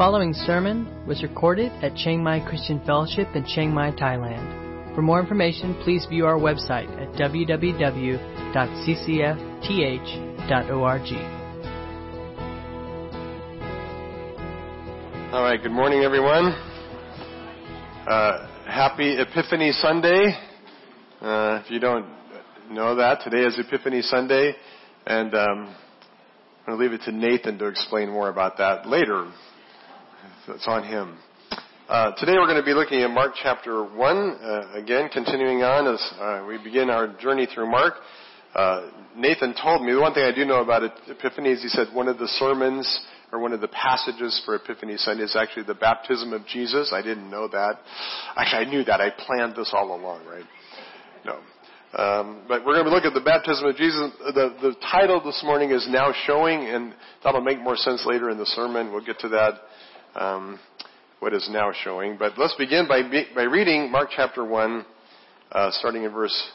following sermon was recorded at Chiang Mai Christian Fellowship in Chiang Mai, Thailand. For more information, please view our website at www.ccfth.org. All right, good morning, everyone. Uh, happy Epiphany Sunday. Uh, if you don't know that, today is Epiphany Sunday, and um, I'm going to leave it to Nathan to explain more about that later. It's on him. Uh, today we're going to be looking at Mark chapter 1, uh, again, continuing on as uh, we begin our journey through Mark. Uh, Nathan told me, the one thing I do know about Epiphany is he said one of the sermons or one of the passages for Epiphany Sunday is actually the baptism of Jesus. I didn't know that. Actually, I knew that. I planned this all along, right? No. Um, but we're going to look at the baptism of Jesus. The, the title this morning is Now Showing, and that'll make more sense later in the sermon. We'll get to that. Um, what is now showing. But let's begin by, by reading Mark chapter 1, uh, starting in verse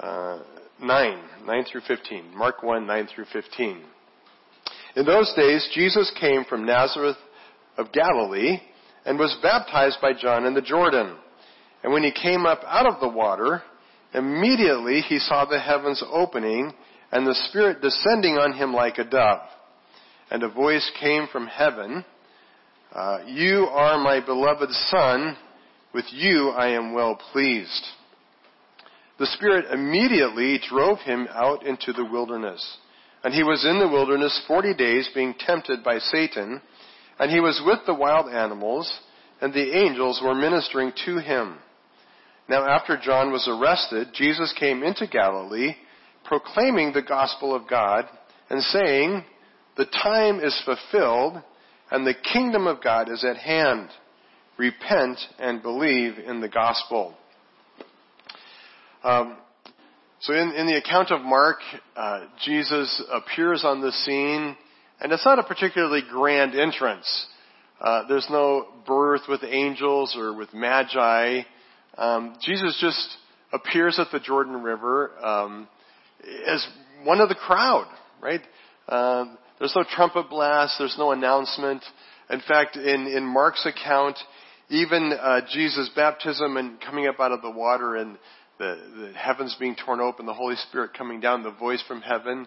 uh, 9, 9 through 15. Mark 1, 9 through 15. In those days, Jesus came from Nazareth of Galilee and was baptized by John in the Jordan. And when he came up out of the water, immediately he saw the heavens opening and the Spirit descending on him like a dove. And a voice came from heaven, uh, you are my beloved Son. With you I am well pleased. The Spirit immediately drove him out into the wilderness. And he was in the wilderness forty days being tempted by Satan. And he was with the wild animals, and the angels were ministering to him. Now after John was arrested, Jesus came into Galilee, proclaiming the gospel of God, and saying, The time is fulfilled, and the kingdom of God is at hand. Repent and believe in the gospel. Um, so in, in, the account of Mark, uh, Jesus appears on the scene, and it's not a particularly grand entrance. Uh, there's no birth with angels or with magi. Um, Jesus just appears at the Jordan River um, as one of the crowd, right? Um, there's no trumpet blast. There's no announcement. In fact, in, in Mark's account, even uh, Jesus' baptism and coming up out of the water and the, the heavens being torn open, the Holy Spirit coming down, the voice from heaven.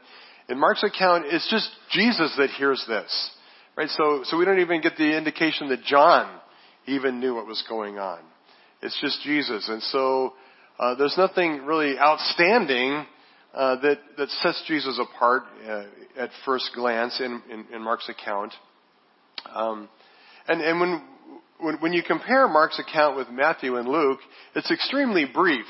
In Mark's account, it's just Jesus that hears this. Right? So, so we don't even get the indication that John even knew what was going on. It's just Jesus. And so, uh, there's nothing really outstanding uh, that that sets Jesus apart uh, at first glance in, in, in Mark's account. Um, and and when, when when you compare Mark's account with Matthew and Luke, it's extremely brief.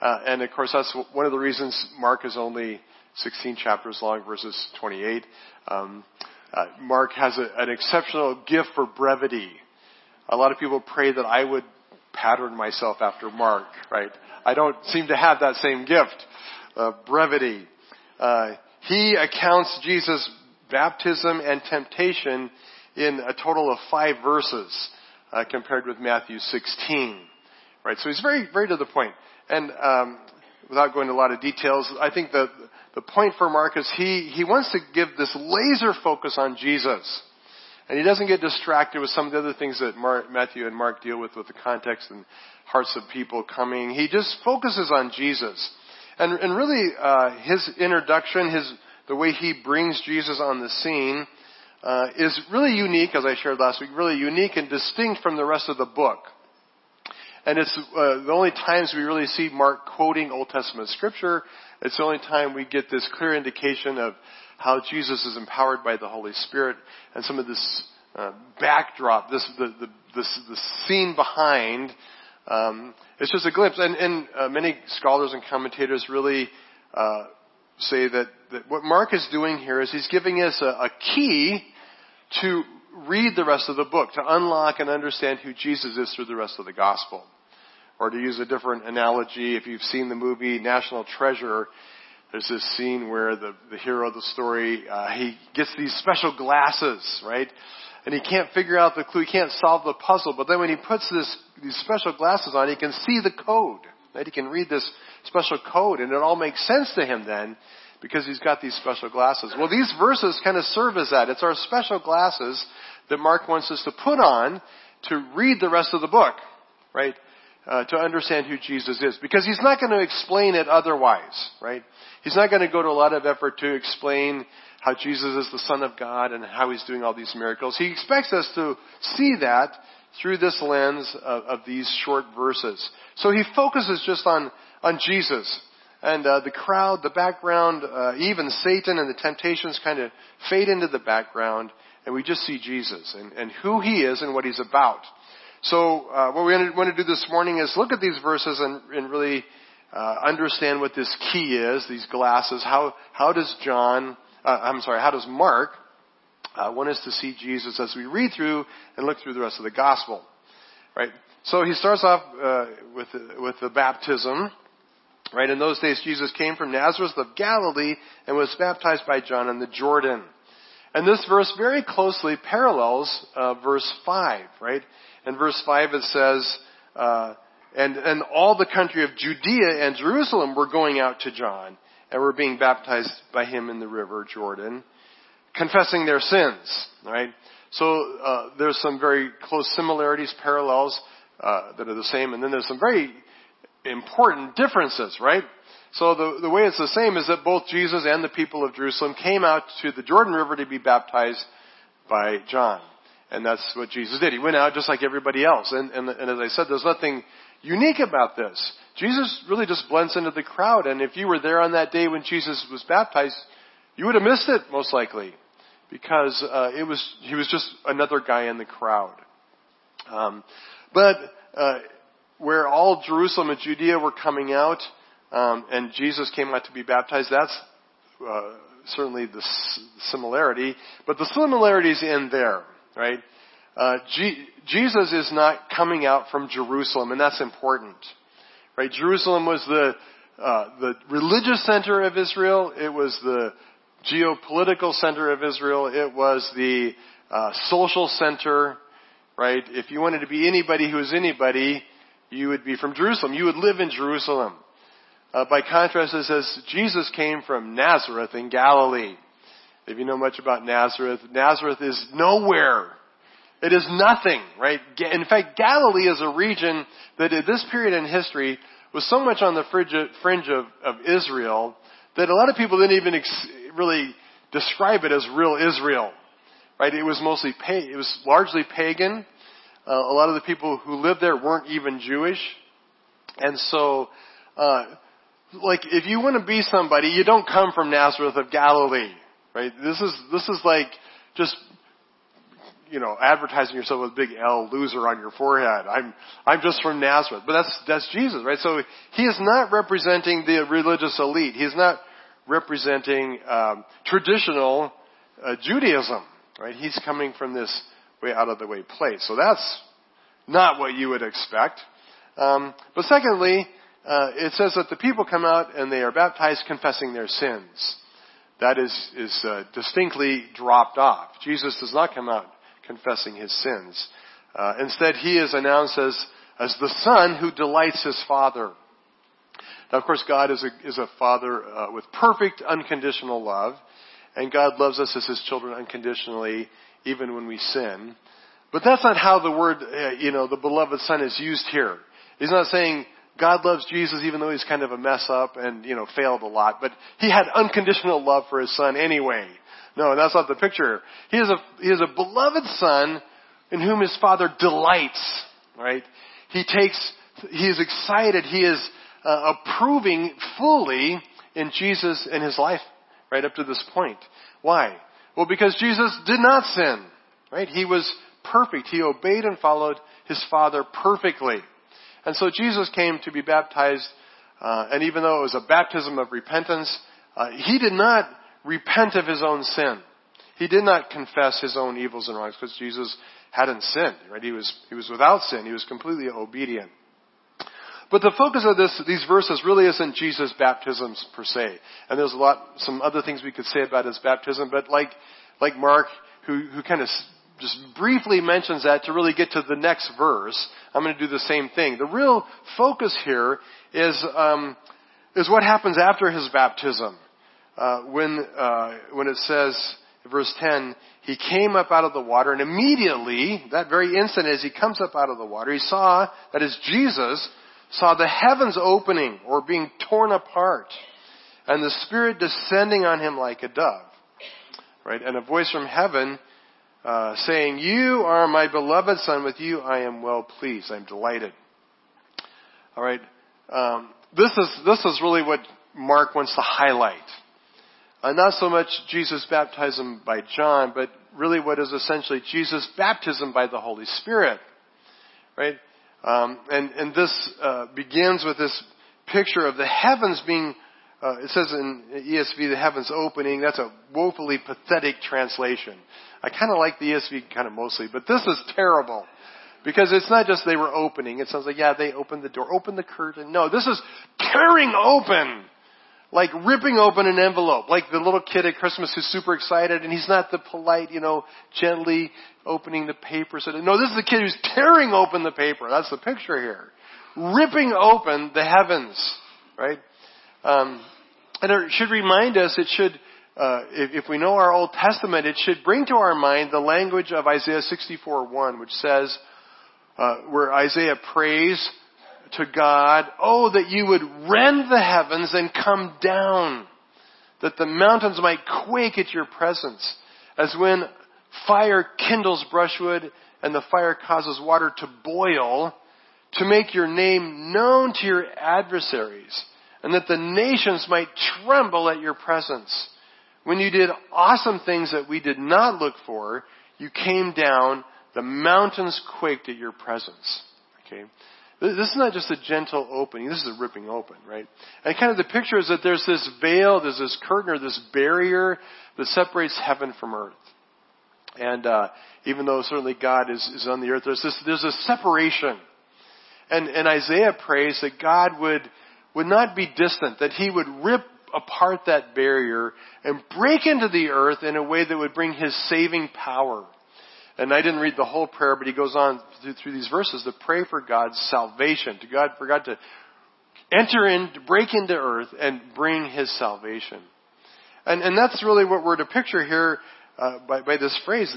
Uh, and of course, that's one of the reasons Mark is only 16 chapters long versus 28. Um, uh, Mark has a, an exceptional gift for brevity. A lot of people pray that I would pattern myself after Mark, right? I don't seem to have that same gift uh, brevity. Uh, he accounts Jesus' baptism and temptation in a total of five verses uh, compared with Matthew 16. Right, so he's very, very to the point. And um, without going into a lot of details, I think the the point for Mark is he he wants to give this laser focus on Jesus, and he doesn't get distracted with some of the other things that Mark, Matthew and Mark deal with with the context and hearts of people coming. He just focuses on Jesus. And, and really, uh, his introduction, his, the way he brings Jesus on the scene, uh, is really unique, as I shared last week, really unique and distinct from the rest of the book. And it's uh, the only times we really see Mark quoting Old Testament scripture. It's the only time we get this clear indication of how Jesus is empowered by the Holy Spirit and some of this uh, backdrop, this the, the, this, the scene behind um, it's just a glimpse, and, and uh, many scholars and commentators really uh, say that, that, what Mark is doing here is he's giving us a, a key to read the rest of the book, to unlock and understand who Jesus is through the rest of the gospel. Or to use a different analogy, if you've seen the movie National Treasure, there's this scene where the, the hero of the story, uh, he gets these special glasses, right? And he can't figure out the clue, he can't solve the puzzle, but then when he puts this these special glasses on, he can see the code. Right? He can read this special code, and it all makes sense to him then because he's got these special glasses. Well, these verses kind of serve as that. It's our special glasses that Mark wants us to put on to read the rest of the book, right? Uh, to understand who Jesus is. Because he's not going to explain it otherwise, right? He's not going to go to a lot of effort to explain how Jesus is the Son of God and how he's doing all these miracles. He expects us to see that through this lens of, of these short verses. So he focuses just on, on Jesus. And uh, the crowd, the background, uh, even Satan and the temptations kind of fade into the background, and we just see Jesus and, and who he is and what he's about. So uh, what we want to do this morning is look at these verses and, and really uh, understand what this key is, these glasses. How how does John, uh, I'm sorry, how does Mark uh, want us to see Jesus as we read through and look through the rest of the gospel, right? So he starts off uh, with with the baptism. Right, in those days Jesus came from Nazareth of Galilee and was baptized by John in the Jordan. And this verse very closely parallels uh, verse 5, right? In verse 5 it says, uh, and, and all the country of Judea and Jerusalem were going out to John and were being baptized by him in the river Jordan, confessing their sins, right? So uh, there's some very close similarities, parallels uh, that are the same, and then there's some very important differences, right? So the, the way it's the same is that both Jesus and the people of Jerusalem came out to the Jordan River to be baptized by John. And that's what Jesus did. He went out just like everybody else. And, and, and as I said, there's nothing unique about this. Jesus really just blends into the crowd. And if you were there on that day when Jesus was baptized, you would have missed it most likely because uh, it was he was just another guy in the crowd. Um, but uh, where all Jerusalem and Judea were coming out, um, and Jesus came out to be baptized, that's uh, certainly the similarity. But the similarities in there, right? Uh, G- Jesus is not coming out from Jerusalem, and that's important, right? Jerusalem was the uh, the religious center of Israel. It was the geopolitical center of Israel. It was the uh, social center, right? If you wanted to be anybody who was anybody, you would be from Jerusalem. You would live in Jerusalem. Uh, by contrast, it says Jesus came from Nazareth in Galilee. If you know much about Nazareth, Nazareth is nowhere. It is nothing, right? In fact, Galilee is a region that at this period in history was so much on the fringe of, of Israel that a lot of people didn't even ex- really describe it as real Israel, right? It was mostly, pa- it was largely pagan. Uh, a lot of the people who lived there weren't even Jewish. And so, uh, like, if you want to be somebody, you don't come from Nazareth of Galilee, right? This is, this is like just, you know, advertising yourself with a big L loser on your forehead. I'm, I'm just from Nazareth. But that's, that's Jesus, right? So he is not representing the religious elite. He's not representing, um, traditional, uh, Judaism, right? He's coming from this way out of the way place. So that's not what you would expect. Um, but secondly, uh, it says that the people come out and they are baptized confessing their sins. That is, is uh, distinctly dropped off. Jesus does not come out confessing his sins. Uh, instead, he is announced as, as the son who delights his father. Now, of course, God is a, is a father uh, with perfect unconditional love, and God loves us as his children unconditionally even when we sin. But that's not how the word, uh, you know, the beloved son is used here. He's not saying God loves Jesus even though he's kind of a mess up and, you know, failed a lot, but he had unconditional love for his son anyway. No, that's not the picture. He is a, he is a beloved son in whom his father delights, right? He takes, he is excited, he is uh, approving fully in Jesus in his life right up to this point. Why? Well, because Jesus did not sin, right? He was perfect. He obeyed and followed his Father perfectly. And so Jesus came to be baptized, uh, and even though it was a baptism of repentance, uh, he did not repent of his own sin. He did not confess his own evils and wrongs because Jesus hadn't sinned, right? He was, he was without sin. He was completely obedient. But the focus of this, these verses really isn't Jesus' baptisms per se. And there's a lot, some other things we could say about his baptism, but like, like Mark, who, who kind of just briefly mentions that to really get to the next verse, I'm going to do the same thing. The real focus here is, um, is what happens after his baptism. Uh, when, uh, when it says verse 10, he came up out of the water and immediately, that very instant as he comes up out of the water, he saw, that is Jesus, saw the heavens opening or being torn apart and the Spirit descending on him like a dove. Right? And a voice from heaven uh, saying, You are my beloved Son, with you I am well pleased. I'm delighted. All right. Um, this is this is really what Mark wants to highlight. Uh, not so much Jesus' baptism by John, but really what is essentially Jesus' baptism by the Holy Spirit. Right? Um, and, and this uh, begins with this picture of the heavens being, uh, it says in ESV, the heavens opening. That's a woefully pathetic translation. I kind of like the ESV kind of mostly, but this is terrible. Because it's not just they were opening. It sounds like, yeah, they opened the door, opened the curtain. No, this is tearing open like ripping open an envelope, like the little kid at Christmas who's super excited and he's not the polite, you know, gently opening the paper. So, no, this is the kid who's tearing open the paper. That's the picture here. Ripping open the heavens, right? Um, and it should remind us, it should, uh, if, if we know our Old Testament, it should bring to our mind the language of Isaiah 64:1, which says, uh, where Isaiah prays to God, Oh, that you would rend the heavens and come down, that the mountains might quake at your presence, as when fire kindles brushwood and the fire causes water to boil, to make your name known to your adversaries, and that the nations might tremble at your presence. When you did awesome things that we did not look for, you came down, the mountains quaked at your presence. Okay? This is not just a gentle opening. This is a ripping open, right? And kind of the picture is that there's this veil, there's this curtain or this barrier that separates heaven from earth. And uh, even though certainly God is, is on the earth, there's this there's a separation. And, and Isaiah prays that God would would not be distant, that He would rip apart that barrier and break into the earth in a way that would bring His saving power. And I didn't read the whole prayer, but he goes on through, through these verses to pray for God's salvation, to God, for God to enter in, to break into earth and bring his salvation. And, and that's really what we're to picture here uh, by, by this phrase.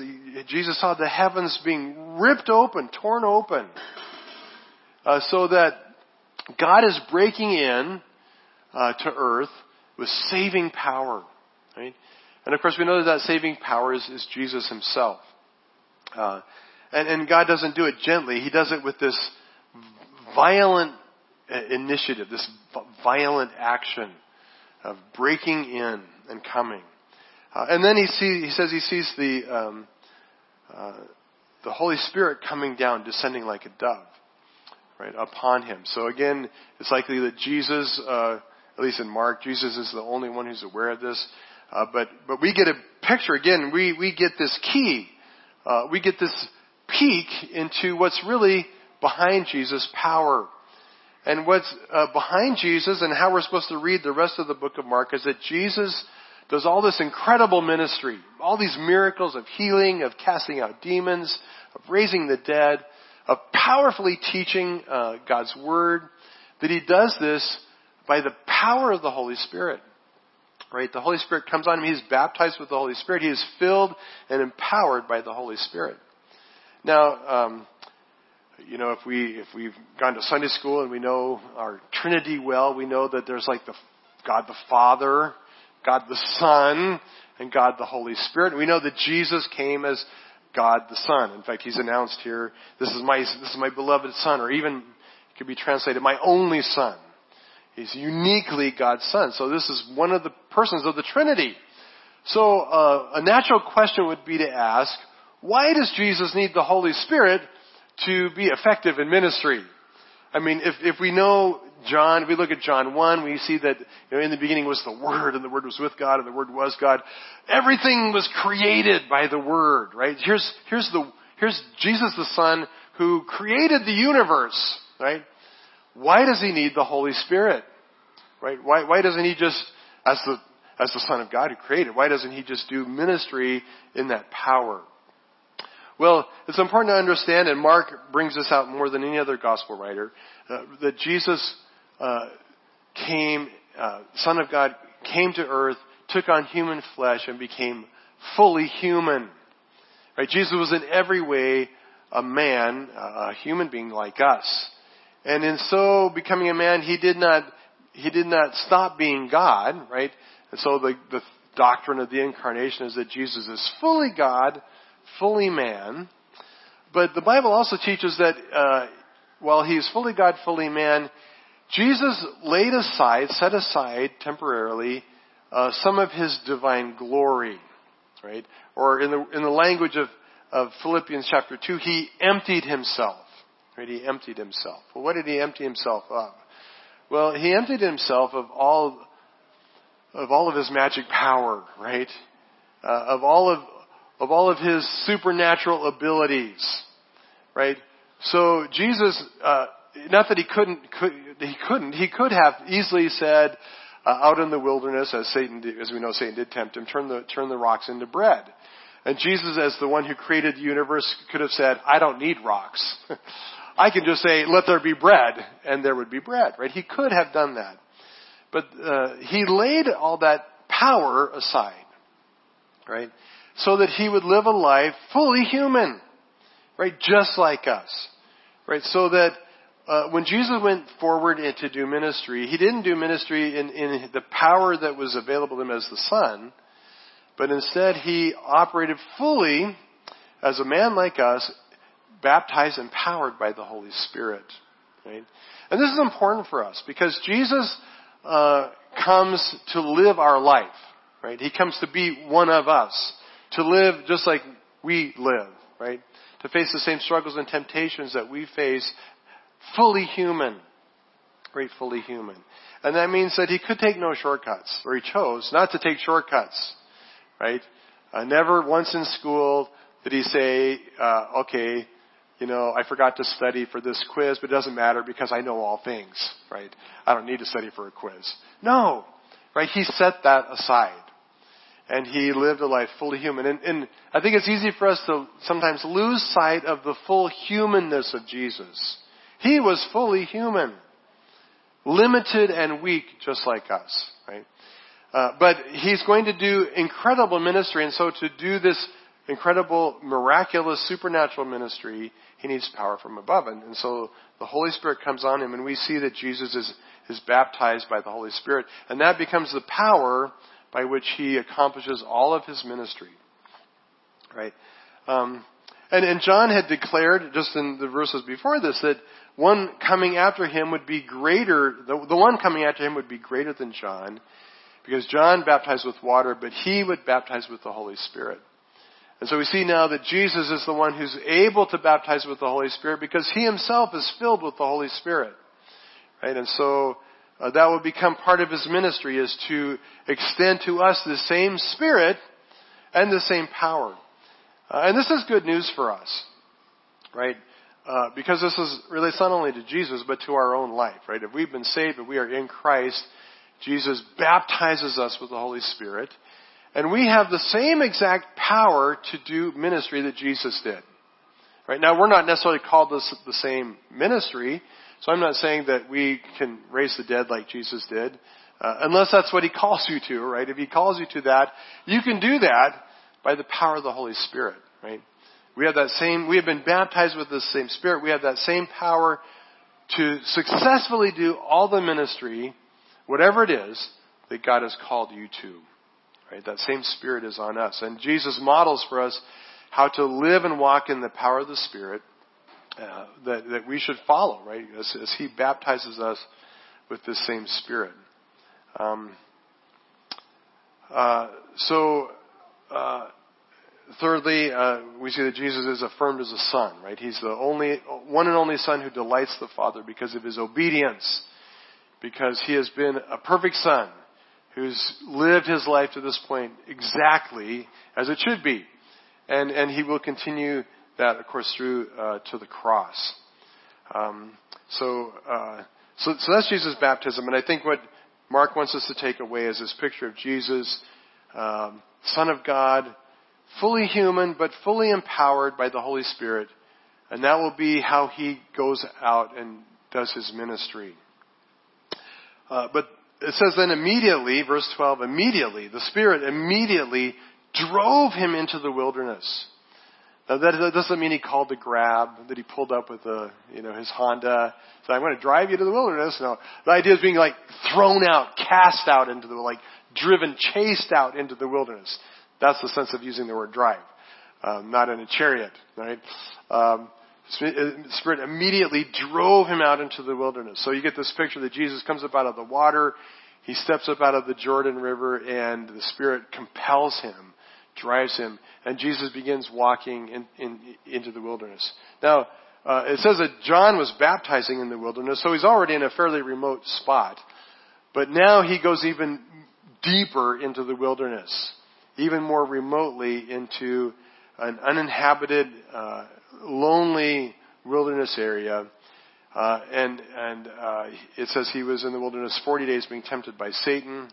Jesus saw the heavens being ripped open, torn open, uh, so that God is breaking in uh, to earth with saving power. Right? And of course, we know that that saving power is, is Jesus himself. Uh, and, and God doesn't do it gently. He does it with this violent uh, initiative, this violent action of breaking in and coming. Uh, and then he, see, he says he sees the, um, uh, the Holy Spirit coming down, descending like a dove, right, upon him. So again, it's likely that Jesus, uh, at least in Mark, Jesus is the only one who's aware of this. Uh, but, but we get a picture, again, we, we get this key uh, we get this peek into what's really behind Jesus' power. And what's uh, behind Jesus and how we're supposed to read the rest of the book of Mark is that Jesus does all this incredible ministry, all these miracles of healing, of casting out demons, of raising the dead, of powerfully teaching uh, God's Word, that he does this by the power of the Holy Spirit. Right? The Holy Spirit comes on him. He's baptized with the Holy Spirit. He is filled and empowered by the Holy Spirit. Now, um, you know, if we if we've gone to Sunday school and we know our Trinity well, we know that there's like the God the Father, God the Son, and God the Holy Spirit. We know that Jesus came as God the Son. In fact, he's announced here, "This is my this is my beloved Son," or even it could be translated, "My only Son." He's uniquely God's Son. So this is one of the persons of the Trinity. So uh, a natural question would be to ask, why does Jesus need the Holy Spirit to be effective in ministry? I mean, if, if we know John, if we look at John 1, we see that you know, in the beginning was the Word, and the Word was with God, and the Word was God. Everything was created by the Word, right? Here's, here's the, here's Jesus the Son who created the universe, right? Why does he need the Holy Spirit? Right? Why, why doesn't he just, as the, as the Son of God who created, why doesn't he just do ministry in that power? Well, it's important to understand, and Mark brings this out more than any other gospel writer, uh, that Jesus uh, came, uh, Son of God, came to earth, took on human flesh, and became fully human. Right? Jesus was in every way a man, a human being like us. And in so becoming a man, he did not, he did not stop being God, right? And so the, the doctrine of the incarnation is that Jesus is fully God, fully man. But the Bible also teaches that uh, while he is fully God, fully man, Jesus laid aside, set aside temporarily, uh, some of his divine glory, right? Or in the in the language of of Philippians chapter two, he emptied himself, right? He emptied himself. Well, what did he empty himself of? Well, he emptied himself of all of all of his magic power, right? Uh, of all of of all of his supernatural abilities, right? So Jesus, uh, not that he couldn't, could, he couldn't, he could have easily said, uh, out in the wilderness, as Satan, did, as we know, Satan did tempt him, turn the turn the rocks into bread. And Jesus, as the one who created the universe, could have said, "I don't need rocks. I can just say, let there be bread, and there would be bread." Right? He could have done that, but uh, he laid all that power aside, right, so that he would live a life fully human, right, just like us, right, so that uh, when Jesus went forward to do ministry, he didn't do ministry in, in the power that was available to him as the Son, but instead he operated fully as a man like us, baptized and powered by the Holy Spirit. Right? And this is important for us because Jesus uh, comes to live our life. Right? He comes to be one of us, to live just like we live. Right? To face the same struggles and temptations that we face fully human. Great fully human. And that means that he could take no shortcuts, or he chose not to take shortcuts. Right? Uh, never once in school did he say, uh, okay, you know, I forgot to study for this quiz, but it doesn't matter because I know all things, right? I don't need to study for a quiz. No, right? He set that aside. And he lived a life fully human. And, and I think it's easy for us to sometimes lose sight of the full humanness of Jesus. He was fully human, limited and weak, just like us, right? Uh, but he's going to do incredible ministry, and so to do this incredible, miraculous, supernatural ministry, he needs power from above. And, and so the Holy Spirit comes on him, and we see that Jesus is, is baptized by the Holy Spirit. And that becomes the power by which he accomplishes all of his ministry. Right? Um, and, and John had declared, just in the verses before this, that one coming after him would be greater, the, the one coming after him would be greater than John, because John baptized with water, but he would baptize with the Holy Spirit. And so we see now that Jesus is the one who's able to baptize with the Holy Spirit because he himself is filled with the Holy Spirit. Right? And so uh, that will become part of his ministry is to extend to us the same Spirit and the same power. Uh, and this is good news for us. Right? Uh, because this is relates not only to Jesus, but to our own life, right? If we've been saved, if we are in Christ, Jesus baptizes us with the Holy Spirit, and we have the same exact power to do ministry that Jesus did. Right now, we're not necessarily called this the same ministry, so I'm not saying that we can raise the dead like Jesus did, uh, unless that's what He calls you to, right? If He calls you to that, you can do that by the power of the Holy Spirit, right? We have that same, we have been baptized with the same Spirit. We have that same power to successfully do all the ministry, whatever it is, that God has called you to. Right? That same Spirit is on us. And Jesus models for us how to live and walk in the power of the Spirit uh, that, that we should follow, right? As, as He baptizes us with this same Spirit. Um, uh, so, uh, thirdly, uh, we see that Jesus is affirmed as a son, right? He's the only, one and only son who delights the Father because of his obedience, because he has been a perfect son who's lived his life to this point exactly as it should be. And, and he will continue that, of course, through uh, to the cross. Um, so, uh, so, so that's Jesus' baptism. And I think what Mark wants us to take away is this picture of Jesus, um, Son of God, fully human, but fully empowered by the Holy Spirit. And that will be how he goes out and does his ministry. Uh, but it says then immediately, verse 12, immediately, the Spirit immediately drove him into the wilderness. Now that doesn't mean he called the grab, that he pulled up with a, you know, his Honda. So I'm going to drive you to the wilderness. No. The idea is being like thrown out, cast out into the, like driven, chased out into the wilderness. That's the sense of using the word drive. Um, not in a chariot, right? Um, Spirit immediately drove him out into the wilderness. So you get this picture that Jesus comes up out of the water, he steps up out of the Jordan River, and the Spirit compels him drives him, and Jesus begins walking in, in, into the wilderness. Now, uh, it says that John was baptizing in the wilderness, so he's already in a fairly remote spot. But now he goes even deeper into the wilderness, even more remotely into an uninhabited, uh, lonely wilderness area. Uh, and and uh, it says he was in the wilderness 40 days being tempted by Satan.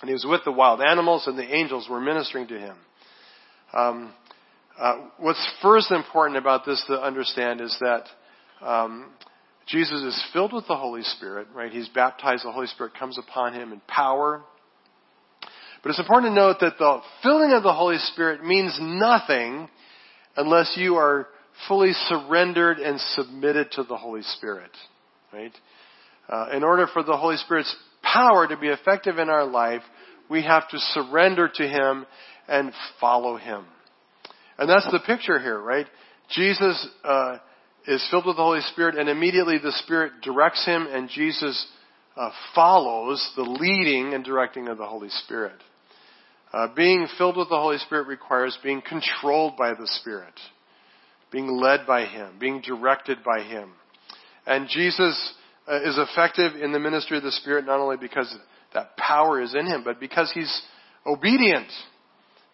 And he was with the wild animals, and the angels were ministering to him. Um, uh, what's first important about this to understand is that um, Jesus is filled with the Holy Spirit, right? He's baptized, the Holy Spirit comes upon him in power. But it's important to note that the filling of the Holy Spirit means nothing unless you are fully surrendered and submitted to the Holy Spirit, right? Uh, in order for the Holy Spirit's power to be effective in our life, we have to surrender to Him and follow him. And that's the picture here, right? Jesus uh, is filled with the Holy Spirit, and immediately the Spirit directs him, and Jesus uh, follows the leading and directing of the Holy Spirit. Uh, being filled with the Holy Spirit requires being controlled by the Spirit, being led by Him, being directed by Him. And Jesus uh, is effective in the ministry of the Spirit not only because that power is in Him, but because He's obedient.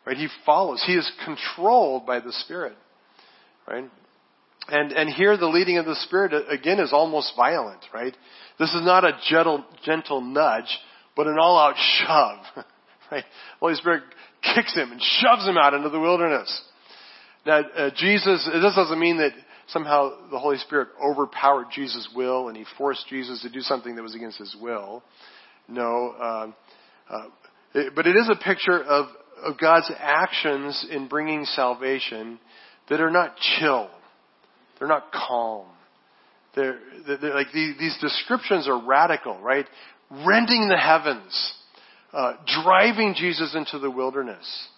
Right? He follows. He is controlled by the Spirit. Right? And, and here the leading of the Spirit again is almost violent, right? This is not a gentle, gentle nudge, but an all out shove. Right? Holy Spirit kicks him and shoves him out into the wilderness. Now, uh, Jesus, this doesn't mean that somehow the Holy Spirit overpowered Jesus' will and he forced Jesus to do something that was against his will. No, uh, uh, it, but it is a picture of of God's actions in bringing salvation that are not chill. They're not calm. They're, they're like these, these, descriptions are radical, right? Rending the heavens, uh, driving Jesus into the wilderness,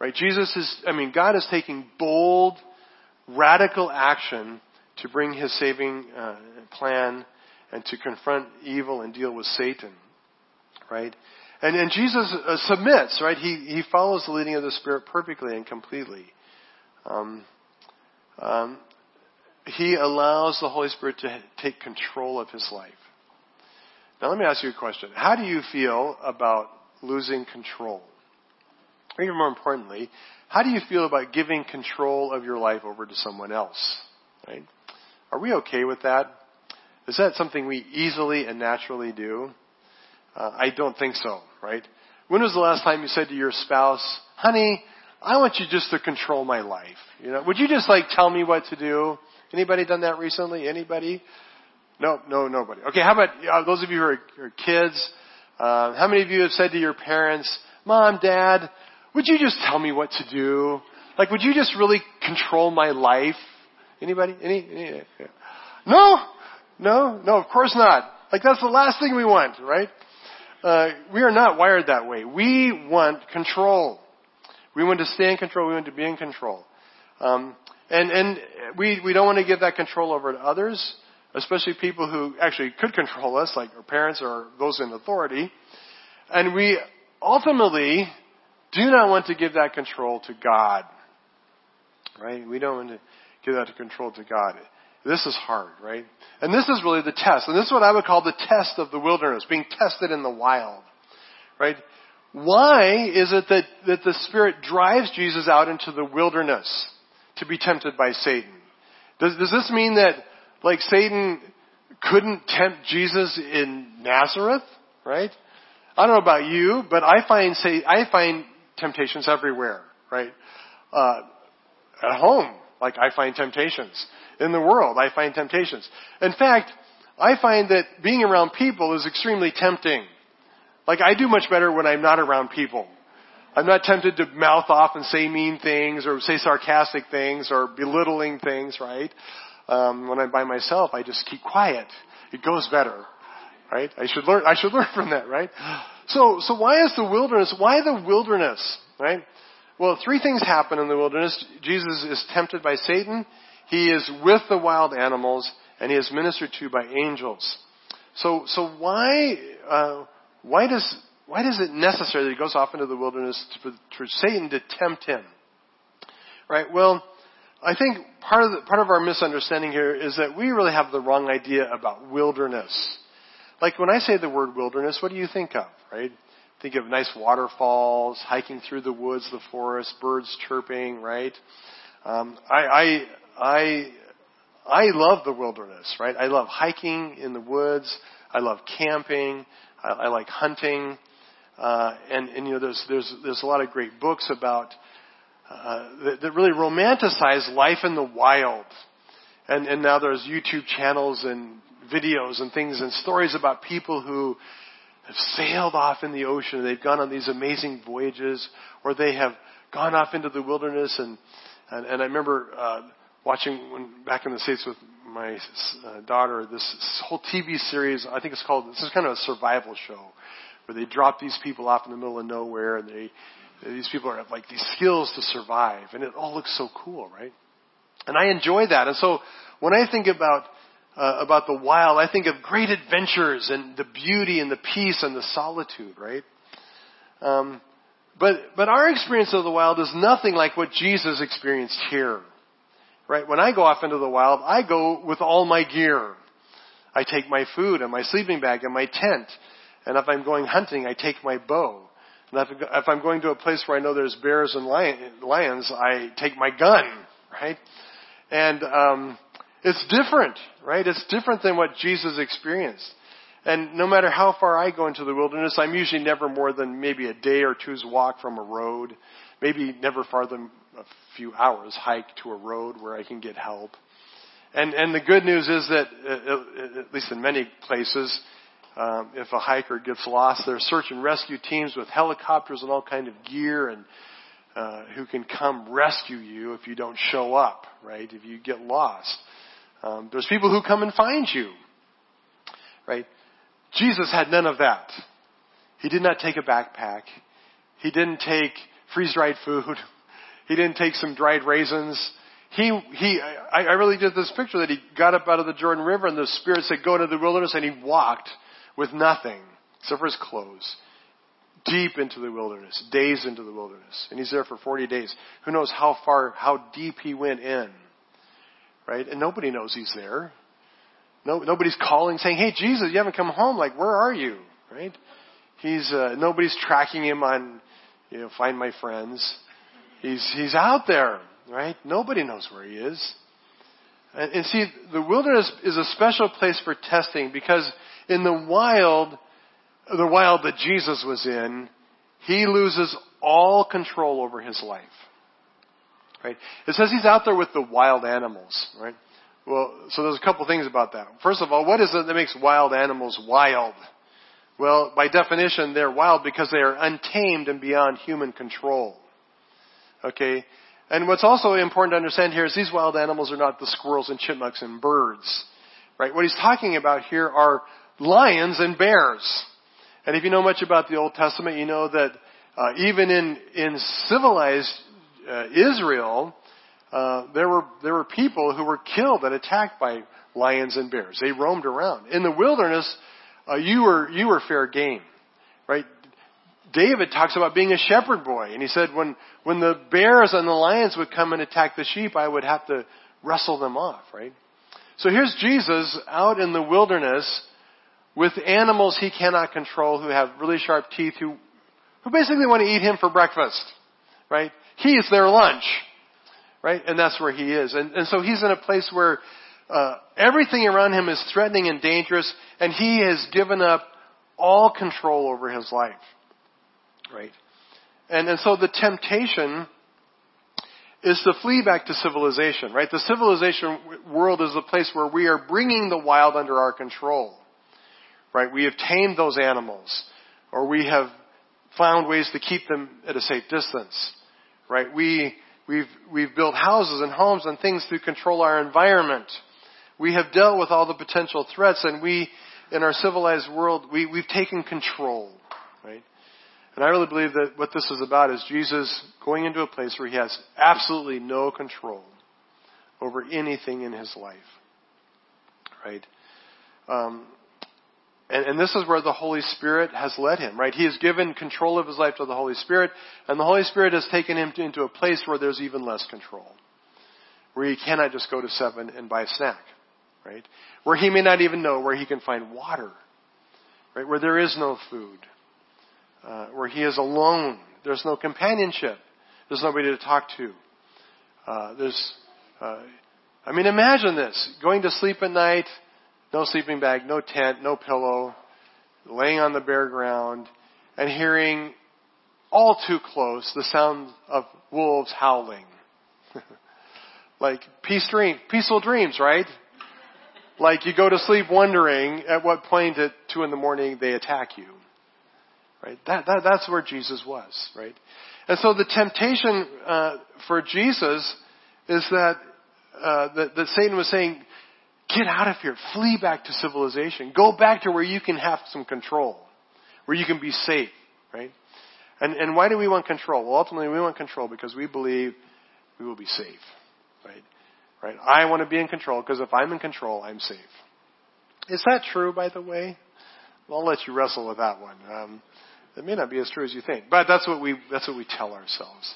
right? Jesus is, I mean, God is taking bold, radical action to bring His saving uh, plan and to confront evil and deal with Satan, right? And, and Jesus uh, submits, right? He, he follows the leading of the Spirit perfectly and completely. Um, um, he allows the Holy Spirit to take control of his life. Now, let me ask you a question. How do you feel about losing control? Or even more importantly, how do you feel about giving control of your life over to someone else? Right? Are we okay with that? Is that something we easily and naturally do? Uh, I don't think so, right? When was the last time you said to your spouse, honey, I want you just to control my life? You know, would you just like tell me what to do? Anybody done that recently? Anybody? No, no, nobody. Okay, how about uh, those of you who are, are kids? Uh, how many of you have said to your parents, Mom, Dad, would you just tell me what to do? Like, would you just really control my life? Anybody? Any? any yeah. No, no, no. Of course not. Like that's the last thing we want, right? Uh, we are not wired that way. We want control. We want to stay in control. We want to be in control. Um, and and we we don't want to give that control over to others, especially people who actually could control us, like our parents or those in authority. And we ultimately do not want to give that control to God. Right? We don't want to give that control to God. This is hard, right? And this is really the test. And this is what I would call the test of the wilderness, being tested in the wild. Right? Why is it that, that the Spirit drives Jesus out into the wilderness to be tempted by Satan? Does, does this mean that, like, Satan couldn't tempt Jesus in Nazareth? Right? I don't know about you, but I find, say, I find temptations everywhere, right? Uh, at home, like I find temptations in the world. I find temptations. In fact, I find that being around people is extremely tempting. Like I do much better when I'm not around people. I'm not tempted to mouth off and say mean things or say sarcastic things or belittling things, right? Um, when I'm by myself, I just keep quiet. It goes better, right? I should learn. I should learn from that, right? So, so why is the wilderness? Why the wilderness, right? Well, three things happen in the wilderness. Jesus is tempted by Satan. He is with the wild animals, and he is ministered to by angels. So, so why, uh, why does why does it necessary that he goes off into the wilderness to, for Satan to tempt him? Right? Well, I think part of the, part of our misunderstanding here is that we really have the wrong idea about wilderness. Like when I say the word wilderness, what do you think of? Right? Think of nice waterfalls, hiking through the woods, the forest, birds chirping, right? Um, I, I, I, I love the wilderness, right? I love hiking in the woods. I love camping. I, I like hunting. Uh, and, and, you know, there's, there's, there's a lot of great books about, uh, that, that really romanticize life in the wild. And, and now there's YouTube channels and videos and things and stories about people who have sailed off in the ocean. They've gone on these amazing voyages, or they have gone off into the wilderness. And and, and I remember uh, watching when back in the states with my uh, daughter this whole TV series. I think it's called. This is kind of a survival show where they drop these people off in the middle of nowhere, and they these people have like these skills to survive, and it all looks so cool, right? And I enjoy that. And so when I think about uh, about the wild, I think of great adventures and the beauty and the peace and the solitude, right? Um, but but our experience of the wild is nothing like what Jesus experienced here, right? When I go off into the wild, I go with all my gear. I take my food and my sleeping bag and my tent, and if I'm going hunting, I take my bow. If I'm going to a place where I know there's bears and lions, I take my gun, right? And um, it's different, right? It's different than what Jesus experienced. And no matter how far I go into the wilderness, I'm usually never more than maybe a day or two's walk from a road, maybe never farther than a few hours hike to a road where I can get help. And and the good news is that uh, uh, at least in many places, um, if a hiker gets lost, there are search and rescue teams with helicopters and all kind of gear and uh, who can come rescue you if you don't show up, right? If you get lost. Um, there's people who come and find you. Right? Jesus had none of that. He did not take a backpack. He didn't take freeze-dried food. He didn't take some dried raisins. He, he, I, I really did this picture that he got up out of the Jordan River and the Spirit said, go into the wilderness and he walked with nothing except for his clothes deep into the wilderness, days into the wilderness. And he's there for 40 days. Who knows how far, how deep he went in right? And nobody knows he's there. No, nobody's calling saying, "Hey, Jesus, you haven't come home. Like, where are you?" Right? He's uh, nobody's tracking him on, you know, find my friends. He's he's out there, right? Nobody knows where he is. And, and see, the wilderness is a special place for testing because in the wild, the wild that Jesus was in, he loses all control over his life. Right? It says he's out there with the wild animals, right? Well, so there's a couple things about that. First of all, what is it that makes wild animals wild? Well, by definition, they're wild because they are untamed and beyond human control. Okay? And what's also important to understand here is these wild animals are not the squirrels and chipmunks and birds. Right? What he's talking about here are lions and bears. And if you know much about the Old Testament, you know that uh, even in, in civilized uh, Israel, uh, there were there were people who were killed and attacked by lions and bears. They roamed around in the wilderness. Uh, you were you were fair game, right? David talks about being a shepherd boy, and he said when when the bears and the lions would come and attack the sheep, I would have to wrestle them off, right? So here's Jesus out in the wilderness with animals he cannot control who have really sharp teeth who who basically want to eat him for breakfast, right? He is their lunch. Right? And that's where he is. And, and so he's in a place where uh, everything around him is threatening and dangerous, and he has given up all control over his life. Right? And, and so the temptation is to flee back to civilization, right? The civilization world is the place where we are bringing the wild under our control, right? We have tamed those animals, or we have found ways to keep them at a safe distance, right? We, we've, we've built houses and homes and things to control our environment. We have dealt with all the potential threats and we, in our civilized world, we, we've taken control, right? And I really believe that what this is about is Jesus going into a place where he has absolutely no control over anything in his life, right? Um, and, and, this is where the Holy Spirit has led him, right? He has given control of his life to the Holy Spirit, and the Holy Spirit has taken him to, into a place where there's even less control. Where he cannot just go to seven and buy a snack, right? Where he may not even know where he can find water, right? Where there is no food. Uh, where he is alone. There's no companionship. There's nobody to talk to. Uh, there's, uh, I mean, imagine this. Going to sleep at night, no sleeping bag, no tent, no pillow, laying on the bare ground, and hearing all too close the sound of wolves howling. like peace dream, peaceful dreams, right? Like you go to sleep wondering at what point at two in the morning they attack you. Right? That, that, that's where Jesus was, right? And so the temptation uh, for Jesus is that, uh, that that Satan was saying, Get out of here. Flee back to civilization. Go back to where you can have some control, where you can be safe, right? And, and why do we want control? Well, ultimately, we want control because we believe we will be safe, right? Right? I want to be in control because if I'm in control, I'm safe. Is that true, by the way? Well, I'll let you wrestle with that one. Um, it may not be as true as you think, but that's what we that's what we tell ourselves,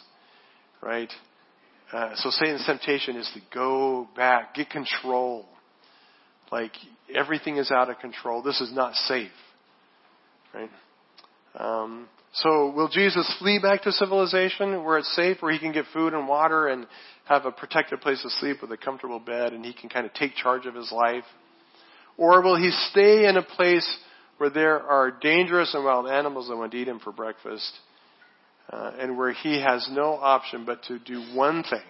right? Uh, so Satan's temptation is to go back, get control, like everything is out of control. This is not safe. Right? Um, so will Jesus flee back to civilization where it's safe, where he can get food and water and have a protected place to sleep with a comfortable bed and he can kind of take charge of his life? Or will he stay in a place where there are dangerous and wild animals that want to eat him for breakfast uh, and where he has no option but to do one thing,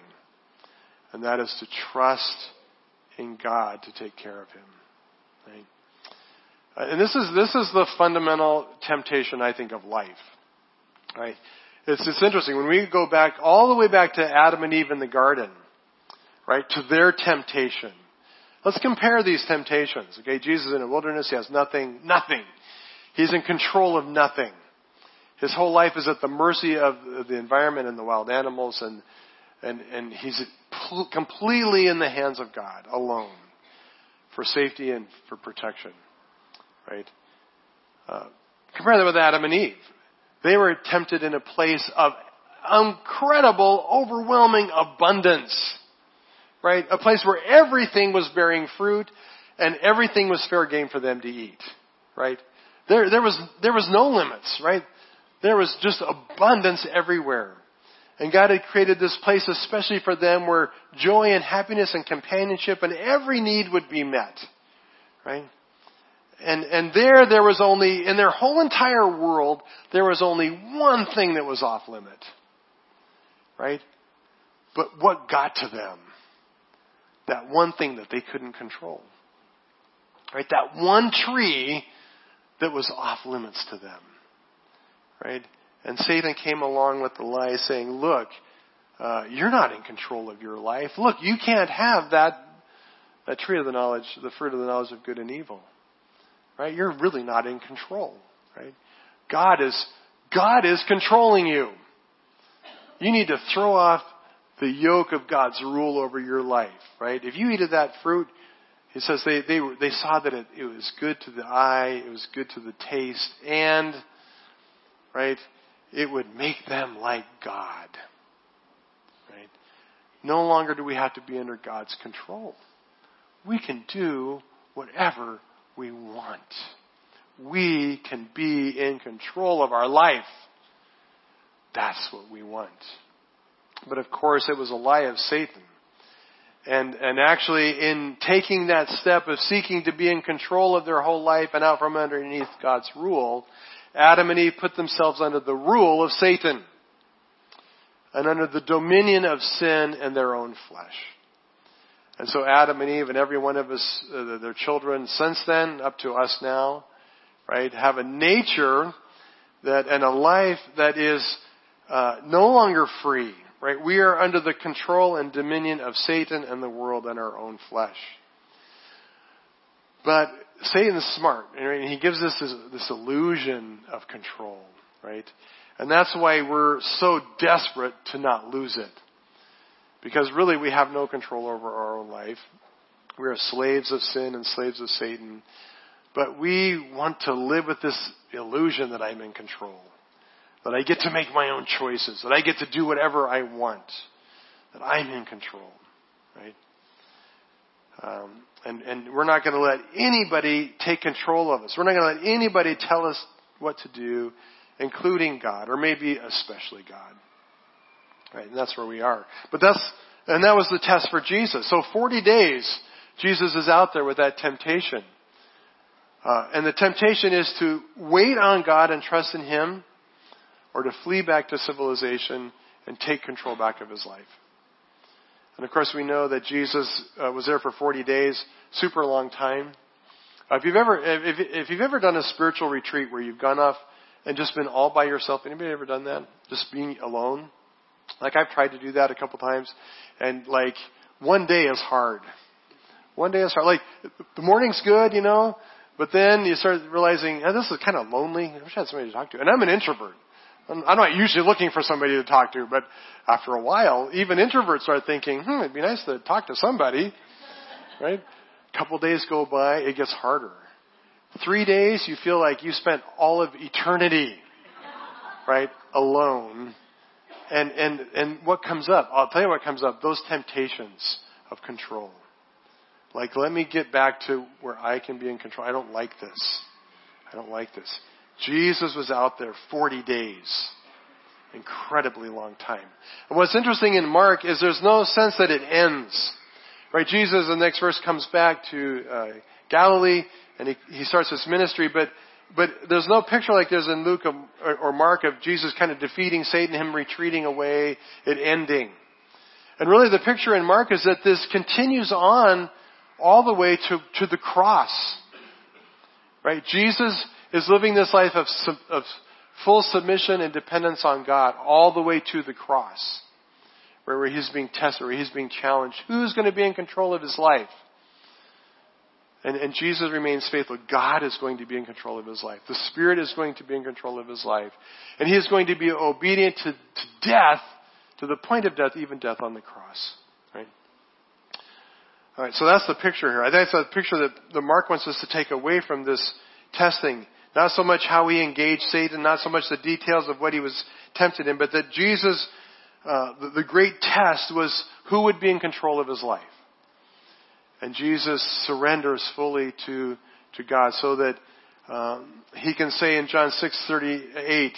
and that is to trust in God to take care of him. Right? Uh, and this is this is the fundamental temptation I think of life. Right? It's it's interesting when we go back all the way back to Adam and Eve in the garden, right? To their temptation. Let's compare these temptations. Okay, Jesus is in a wilderness, he has nothing, nothing. He's in control of nothing. His whole life is at the mercy of the environment and the wild animals and and, and he's completely in the hands of God alone for safety and for protection. Right? Uh, compare that with Adam and Eve. They were tempted in a place of incredible, overwhelming abundance. Right? A place where everything was bearing fruit and everything was fair game for them to eat. Right? There, there was, there was no limits, right? There was just abundance everywhere. And God had created this place especially for them where joy and happiness and companionship and every need would be met. Right? And, and there, there was only, in their whole entire world, there was only one thing that was off limit. Right? But what got to them? That one thing that they couldn't control. Right? That one tree that was off limits to them. Right? And Satan came along with the lie saying, look, uh, you're not in control of your life. Look, you can't have that, that tree of the knowledge, the fruit of the knowledge of good and evil. Right? You're really not in control. Right? God is, God is controlling you. You need to throw off the yoke of God's rule over your life. Right? If you eat of that fruit, it says they, they, they saw that it, it was good to the eye, it was good to the taste, and, right, it would make them like God. Right? No longer do we have to be under God's control. We can do whatever we want. We can be in control of our life. That's what we want. But of course, it was a lie of Satan. And, and actually, in taking that step of seeking to be in control of their whole life and out from underneath God's rule, Adam and Eve put themselves under the rule of Satan and under the dominion of sin and their own flesh. And so Adam and Eve and every one of us, uh, their children since then, up to us now, right, have a nature that and a life that is uh, no longer free. Right? We are under the control and dominion of Satan and the world and our own flesh. But Satan's smart, right? and he gives us this, this illusion of control, right? And that's why we're so desperate to not lose it. Because really we have no control over our own life. We are slaves of sin and slaves of Satan. But we want to live with this illusion that I'm in control. That I get to make my own choices. That I get to do whatever I want. That I'm in control. Right? Um, and, and we're not going to let anybody take control of us. We're not going to let anybody tell us what to do, including God, or maybe especially God. Right? And that's where we are. But that's, and that was the test for Jesus. So 40 days, Jesus is out there with that temptation. Uh, and the temptation is to wait on God and trust in Him, or to flee back to civilization and take control back of his life. And of course, we know that Jesus uh, was there for 40 days, super long time. Uh, if you've ever, if, if you've ever done a spiritual retreat where you've gone off and just been all by yourself, anybody ever done that? Just being alone? Like I've tried to do that a couple times, and like one day is hard. One day is hard. Like the morning's good, you know, but then you start realizing, oh, this is kind of lonely. I wish I had somebody to talk to. And I'm an introvert. I'm not usually looking for somebody to talk to, but after a while, even introverts start thinking, hmm, it'd be nice to talk to somebody. Right? A couple days go by, it gets harder. Three days, you feel like you spent all of eternity, right, alone. And, and, and what comes up? I'll tell you what comes up. Those temptations of control. Like, let me get back to where I can be in control. I don't like this. I don't like this. Jesus was out there 40 days. Incredibly long time. And what's interesting in Mark is there's no sense that it ends. Right? Jesus, the next verse, comes back to uh, Galilee and he, he starts his ministry, but but there's no picture like there's in Luke or, or Mark of Jesus kind of defeating Satan, him retreating away, it ending. And really the picture in Mark is that this continues on all the way to, to the cross. Right? Jesus is living this life of, of full submission and dependence on God all the way to the cross, where he's being tested, where he's being challenged. Who's going to be in control of his life? And, and, Jesus remains faithful. God is going to be in control of his life. The Spirit is going to be in control of his life. And he is going to be obedient to, to death, to the point of death, even death on the cross. Right? Alright, so that's the picture here. I think that's the picture that the Mark wants us to take away from this testing. Not so much how he engaged Satan, not so much the details of what he was tempted in, but that Jesus, uh, the, the great test was who would be in control of his life. And Jesus surrenders fully to, to God so that um, he can say in John 6:38,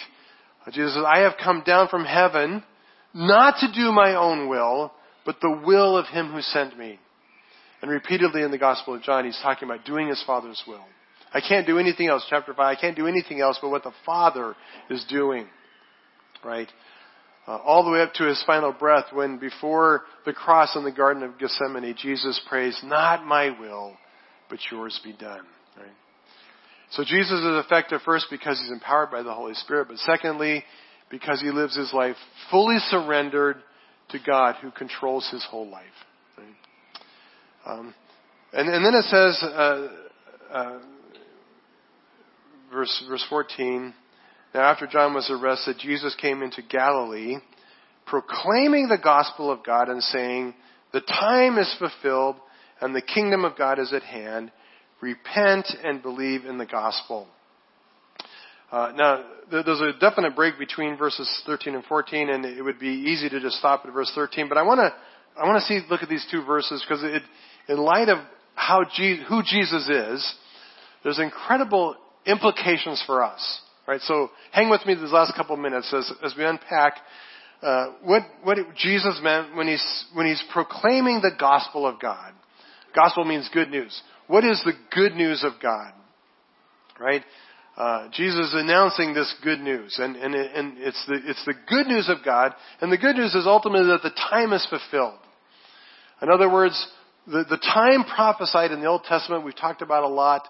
Jesus says, "I have come down from heaven not to do my own will, but the will of him who sent me." And repeatedly in the Gospel of John, he's talking about doing his Father's will. I can't do anything else. Chapter 5, I can't do anything else but what the Father is doing. Right? Uh, all the way up to his final breath when before the cross in the Garden of Gethsemane, Jesus prays, not my will, but yours be done. Right? So Jesus is effective first because he's empowered by the Holy Spirit, but secondly, because he lives his life fully surrendered to God who controls his whole life. Right? Um, and, and, then it says, uh, uh, verse, verse 14. Now after John was arrested, Jesus came into Galilee, proclaiming the gospel of God and saying, the time is fulfilled and the kingdom of God is at hand. Repent and believe in the gospel. Uh, now, there's a definite break between verses 13 and 14, and it would be easy to just stop at verse 13. But I want to, I want to see, look at these two verses because in light of how who Jesus is, there's incredible implications for us. Right? So hang with me these last couple of minutes as, as we unpack uh, what, what Jesus meant when he's, when he's proclaiming the gospel of God. Gospel means good news. What is the good news of God? Right? Uh, Jesus is announcing this good news, and, and, and it's, the, it's the good news of God, and the good news is ultimately that the time is fulfilled. In other words, the, the time prophesied in the Old Testament, we've talked about a lot,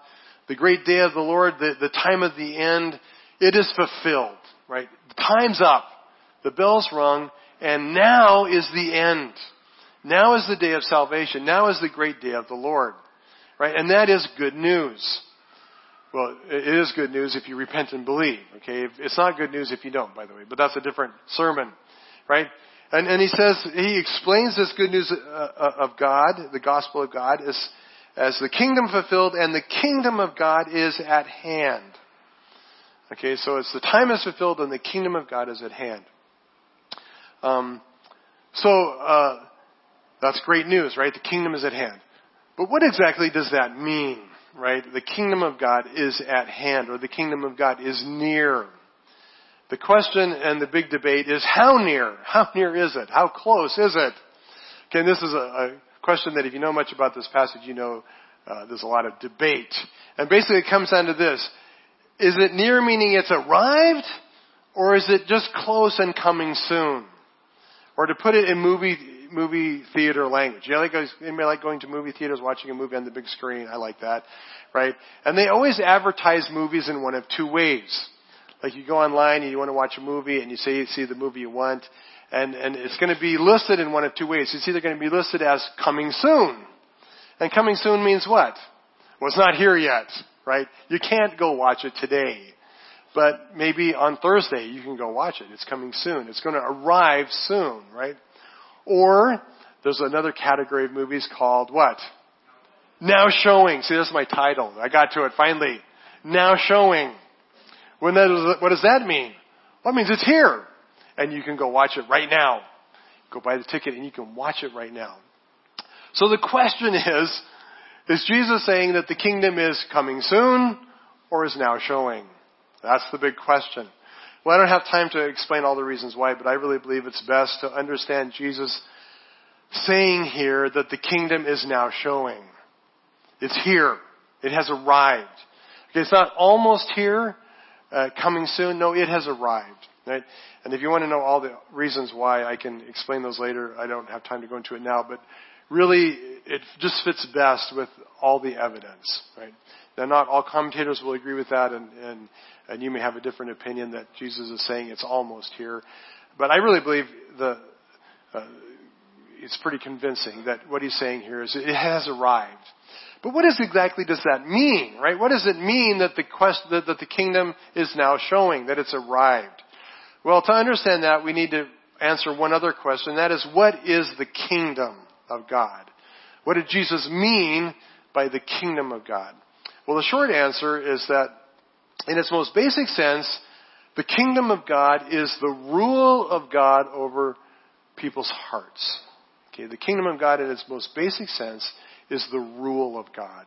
the great day of the Lord, the, the time of the end, It is fulfilled, right? The Time's up. The bell's rung, and now is the end. Now is the day of salvation. Now is the great day of the Lord. Right? And that is good news. Well, it is good news if you repent and believe. Okay? It's not good news if you don't, by the way, but that's a different sermon. Right? And, and he says, he explains this good news uh, uh, of God, the gospel of God, as, as the kingdom fulfilled and the kingdom of God is at hand. Okay, so it's the time is fulfilled and the kingdom of God is at hand. Um, so, uh, that's great news, right? The kingdom is at hand. But what exactly does that mean, right? The kingdom of God is at hand, or the kingdom of God is near. The question and the big debate is how near? How near is it? How close is it? Okay, this is a, a question that if you know much about this passage, you know uh, there's a lot of debate. And basically it comes down to this. Is it near meaning it's arrived? Or is it just close and coming soon? Or to put it in movie movie theater language. You know, like anybody like going to movie theaters, watching a movie on the big screen? I like that, right? And they always advertise movies in one of two ways. Like you go online and you want to watch a movie and you say you see the movie you want, and and it's going to be listed in one of two ways. It's either going to be listed as coming soon, and coming soon means what? Well, it's not here yet, right? You can't go watch it today. But maybe on Thursday you can go watch it. It's coming soon. It's going to arrive soon, right? Or there's another category of movies called what? Now showing. See, this is my title. I got to it finally. Now showing. When that, what does that mean? Well, it means it's here. And you can go watch it right now. Go buy the ticket and you can watch it right now. So the question is, is Jesus saying that the kingdom is coming soon or is now showing? That's the big question. Well, I don't have time to explain all the reasons why, but I really believe it's best to understand Jesus saying here that the kingdom is now showing. It's here. It has arrived. It's not almost here, uh, coming soon. No, it has arrived. Right? And if you want to know all the reasons why, I can explain those later. I don't have time to go into it now, but really, it just fits best with all the evidence. Right? Now, not all commentators will agree with that, and, and and you may have a different opinion that Jesus is saying it's almost here. But I really believe the, uh, it's pretty convincing that what he's saying here is it has arrived. But what is exactly does that mean, right? What does it mean that the quest, that, that the kingdom is now showing, that it's arrived? Well, to understand that, we need to answer one other question. That is, what is the kingdom of God? What did Jesus mean by the kingdom of God? Well, the short answer is that in its most basic sense, the kingdom of God is the rule of God over people's hearts. Okay, the kingdom of God in its most basic sense is the rule of God.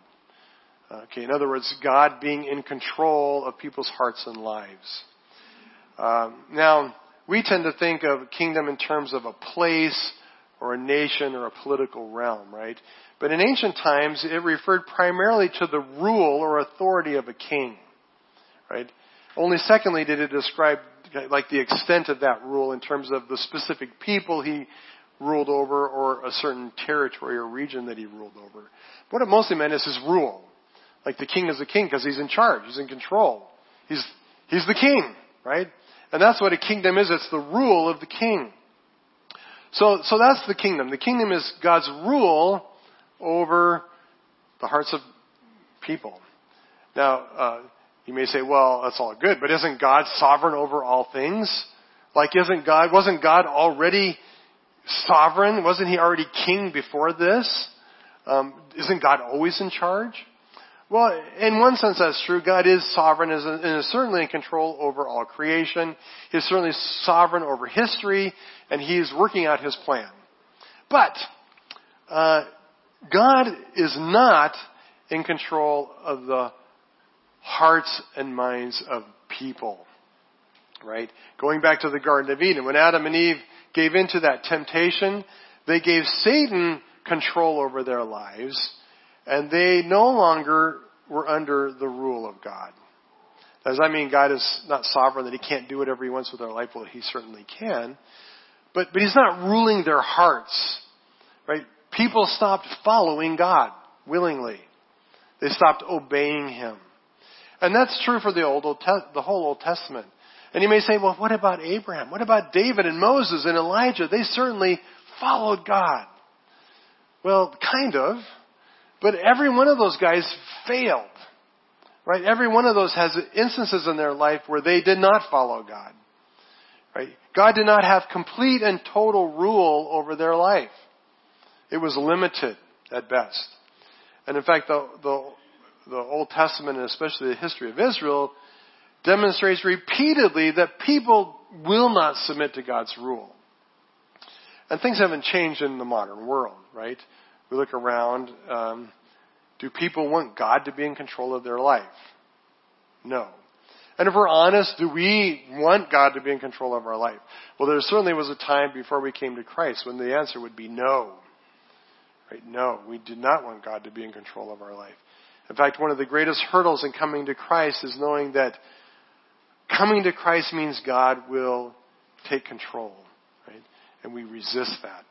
Okay, in other words, God being in control of people's hearts and lives. Um, now, we tend to think of kingdom in terms of a place or a nation or a political realm, right? But in ancient times, it referred primarily to the rule or authority of a king right? Only secondly did it describe like the extent of that rule in terms of the specific people he ruled over or a certain territory or region that he ruled over. What it mostly meant is his rule. Like the king is the king because he's in charge, he's in control. He's, he's the king, right? And that's what a kingdom is. It's the rule of the king. So, so that's the kingdom. The kingdom is God's rule over the hearts of people. Now, uh, you may say, well, that's all good, but isn't God sovereign over all things? Like, isn't God, wasn't God already sovereign? Wasn't He already king before this? Um, isn't God always in charge? Well, in one sense that's true. God is sovereign and is certainly in control over all creation. He's certainly sovereign over history, and He's working out His plan. But, uh, God is not in control of the hearts and minds of people. Right? Going back to the Garden of Eden, when Adam and Eve gave into that temptation, they gave Satan control over their lives, and they no longer were under the rule of God. Does that mean God is not sovereign, that He can't do whatever He wants with their life? Well, He certainly can. But, but He's not ruling their hearts. Right? People stopped following God willingly. They stopped obeying Him. And that's true for the old, old the whole Old Testament. And you may say, well, what about Abraham? What about David and Moses and Elijah? They certainly followed God. Well, kind of. But every one of those guys failed. Right? Every one of those has instances in their life where they did not follow God. Right? God did not have complete and total rule over their life. It was limited at best. And in fact, the, the, the Old Testament and especially the history of Israel demonstrates repeatedly that people will not submit to God's rule. And things haven't changed in the modern world, right? We look around. Um, do people want God to be in control of their life? No. And if we're honest, do we want God to be in control of our life? Well, there certainly was a time before we came to Christ when the answer would be no. Right? No, we did not want God to be in control of our life. In fact, one of the greatest hurdles in coming to Christ is knowing that coming to Christ means God will take control. Right? And we resist that.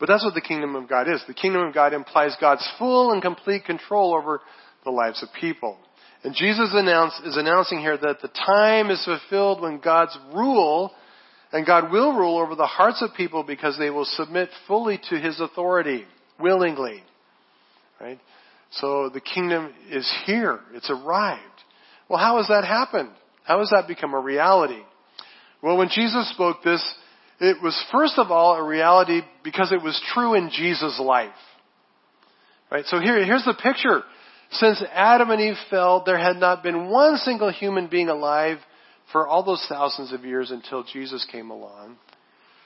But that's what the kingdom of God is. The kingdom of God implies God's full and complete control over the lives of people. And Jesus announce, is announcing here that the time is fulfilled when God's rule, and God will rule over the hearts of people because they will submit fully to His authority, willingly. Right? So the kingdom is here. It's arrived. Well, how has that happened? How has that become a reality? Well, when Jesus spoke this, it was first of all a reality because it was true in Jesus' life. Right? So here, here's the picture. Since Adam and Eve fell, there had not been one single human being alive for all those thousands of years until Jesus came along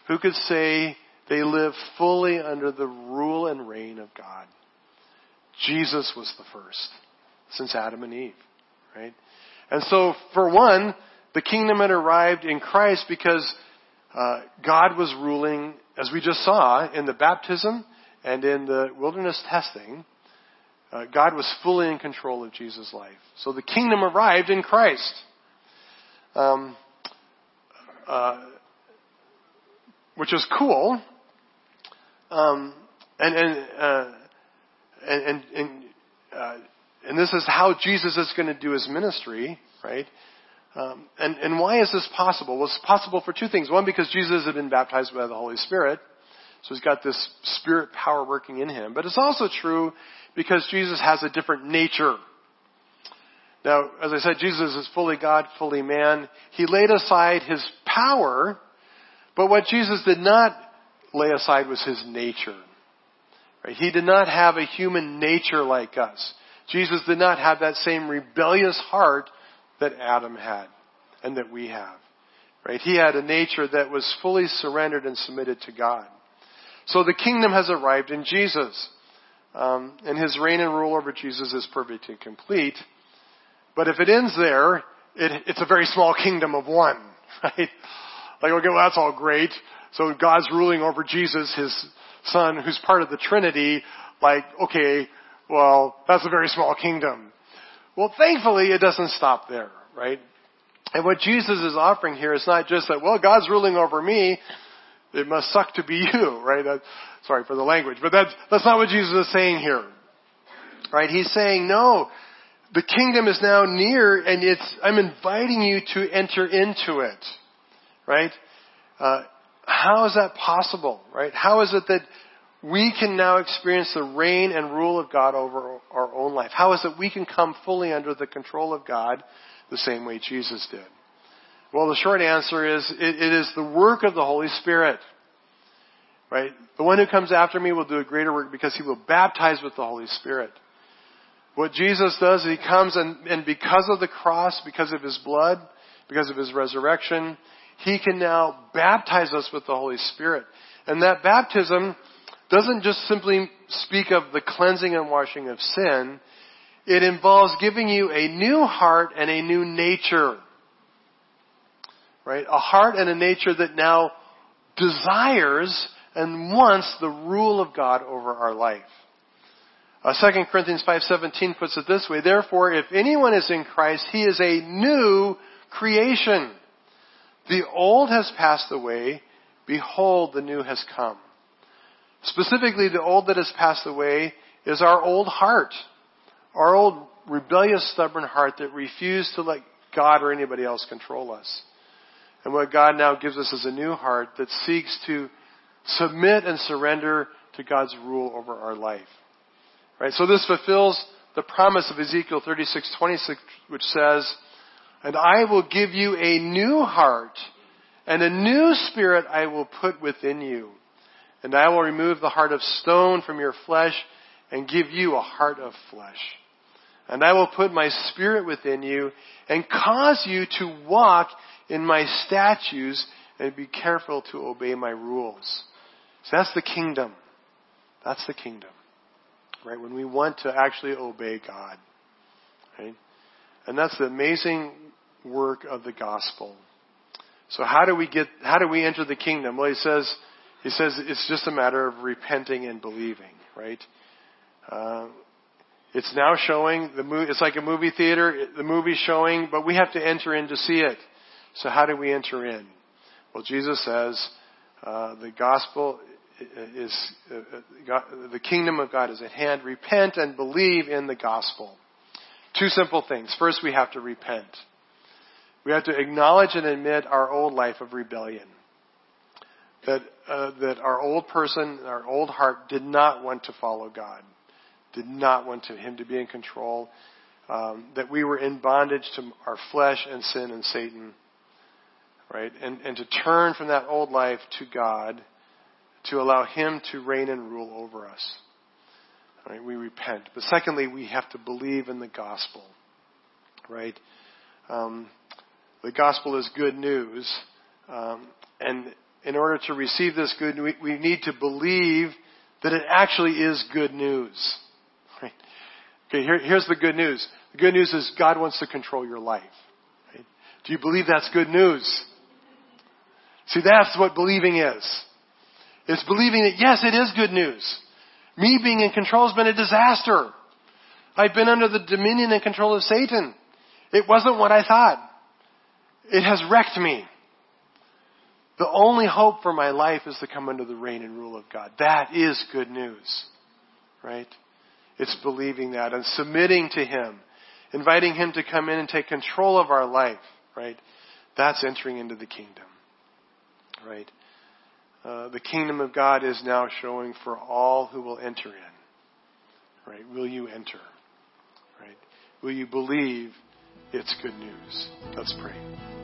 who could say they live fully under the rule and reign of God. Jesus was the first since Adam and Eve, right? And so, for one, the kingdom had arrived in Christ because uh, God was ruling, as we just saw, in the baptism and in the wilderness testing. Uh, God was fully in control of Jesus' life. So the kingdom arrived in Christ. Um, uh, which is cool. Um, and and, uh, and and and, uh, and this is how Jesus is going to do his ministry, right? Um, and, and why is this possible? Well, it's possible for two things. One, because Jesus had been baptized by the Holy Spirit, so he's got this spirit power working in him. But it's also true because Jesus has a different nature. Now, as I said, Jesus is fully God, fully man. He laid aside his power, but what Jesus did not lay aside was his nature. Right? He did not have a human nature like us. Jesus did not have that same rebellious heart that Adam had and that we have. Right? He had a nature that was fully surrendered and submitted to God. So the kingdom has arrived in Jesus. Um, and his reign and rule over Jesus is perfect and complete. But if it ends there, it, it's a very small kingdom of one, right? Like, okay, well, that's all great. So God's ruling over Jesus, his son, who's part of the Trinity. Like, okay, well, that's a very small kingdom. Well, thankfully, it doesn't stop there, right? And what Jesus is offering here is not just that, well, God's ruling over me, it must suck to be you, right? That, sorry for the language, but that's, that's not what Jesus is saying here. Right? He's saying, no, the kingdom is now near and it's, I'm inviting you to enter into it. Right? Uh, how is that possible? Right? How is it that we can now experience the reign and rule of God over our own life? How is it we can come fully under the control of God the same way Jesus did? Well, the short answer is it, it is the work of the Holy Spirit. Right? The one who comes after me will do a greater work because he will baptize with the Holy Spirit. What Jesus does is he comes and, and because of the cross, because of his blood, because of his resurrection, he can now baptize us with the Holy Spirit. And that baptism doesn't just simply speak of the cleansing and washing of sin. It involves giving you a new heart and a new nature. Right? A heart and a nature that now desires and wants the rule of God over our life. Uh, 2 Corinthians 5.17 puts it this way, Therefore, if anyone is in Christ, he is a new creation. The old has passed away. Behold, the new has come. Specifically, the old that has passed away is our old heart, our old rebellious, stubborn heart that refused to let God or anybody else control us. And what God now gives us is a new heart that seeks to submit and surrender to God's rule over our life. Right? So this fulfills the promise of Ezekiel 36:26 which says, "And I will give you a new heart, and a new spirit I will put within you. And I will remove the heart of stone from your flesh and give you a heart of flesh. And I will put my spirit within you and cause you to walk in my statutes and be careful to obey my rules. So that's the kingdom. That's the kingdom. Right? When we want to actually obey God. Right? And that's the amazing work of the gospel. So how do we get, how do we enter the kingdom? Well, he says, he says it's just a matter of repenting and believing, right? Uh, it's now showing the movie. It's like a movie theater. The movie's showing, but we have to enter in to see it. So how do we enter in? Well, Jesus says uh, the gospel is uh, God, the kingdom of God is at hand. Repent and believe in the gospel. Two simple things. First, we have to repent. We have to acknowledge and admit our old life of rebellion. That uh, that our old person, our old heart, did not want to follow God did not want to, him to be in control, um, that we were in bondage to our flesh and sin and Satan, right? And, and to turn from that old life to God, to allow him to reign and rule over us. Right? We repent. But secondly, we have to believe in the gospel, right? Um, the gospel is good news. Um, and in order to receive this good, we, we need to believe that it actually is good news. Okay, here, here's the good news. The good news is God wants to control your life. Right? Do you believe that's good news? See, that's what believing is. It's believing that yes, it is good news. Me being in control has been a disaster. I've been under the dominion and control of Satan. It wasn't what I thought. It has wrecked me. The only hope for my life is to come under the reign and rule of God. That is good news. Right? It's believing that and submitting to Him, inviting Him to come in and take control of our life, right? That's entering into the kingdom, right? Uh, the kingdom of God is now showing for all who will enter in, right? Will you enter, right? Will you believe it's good news? Let's pray.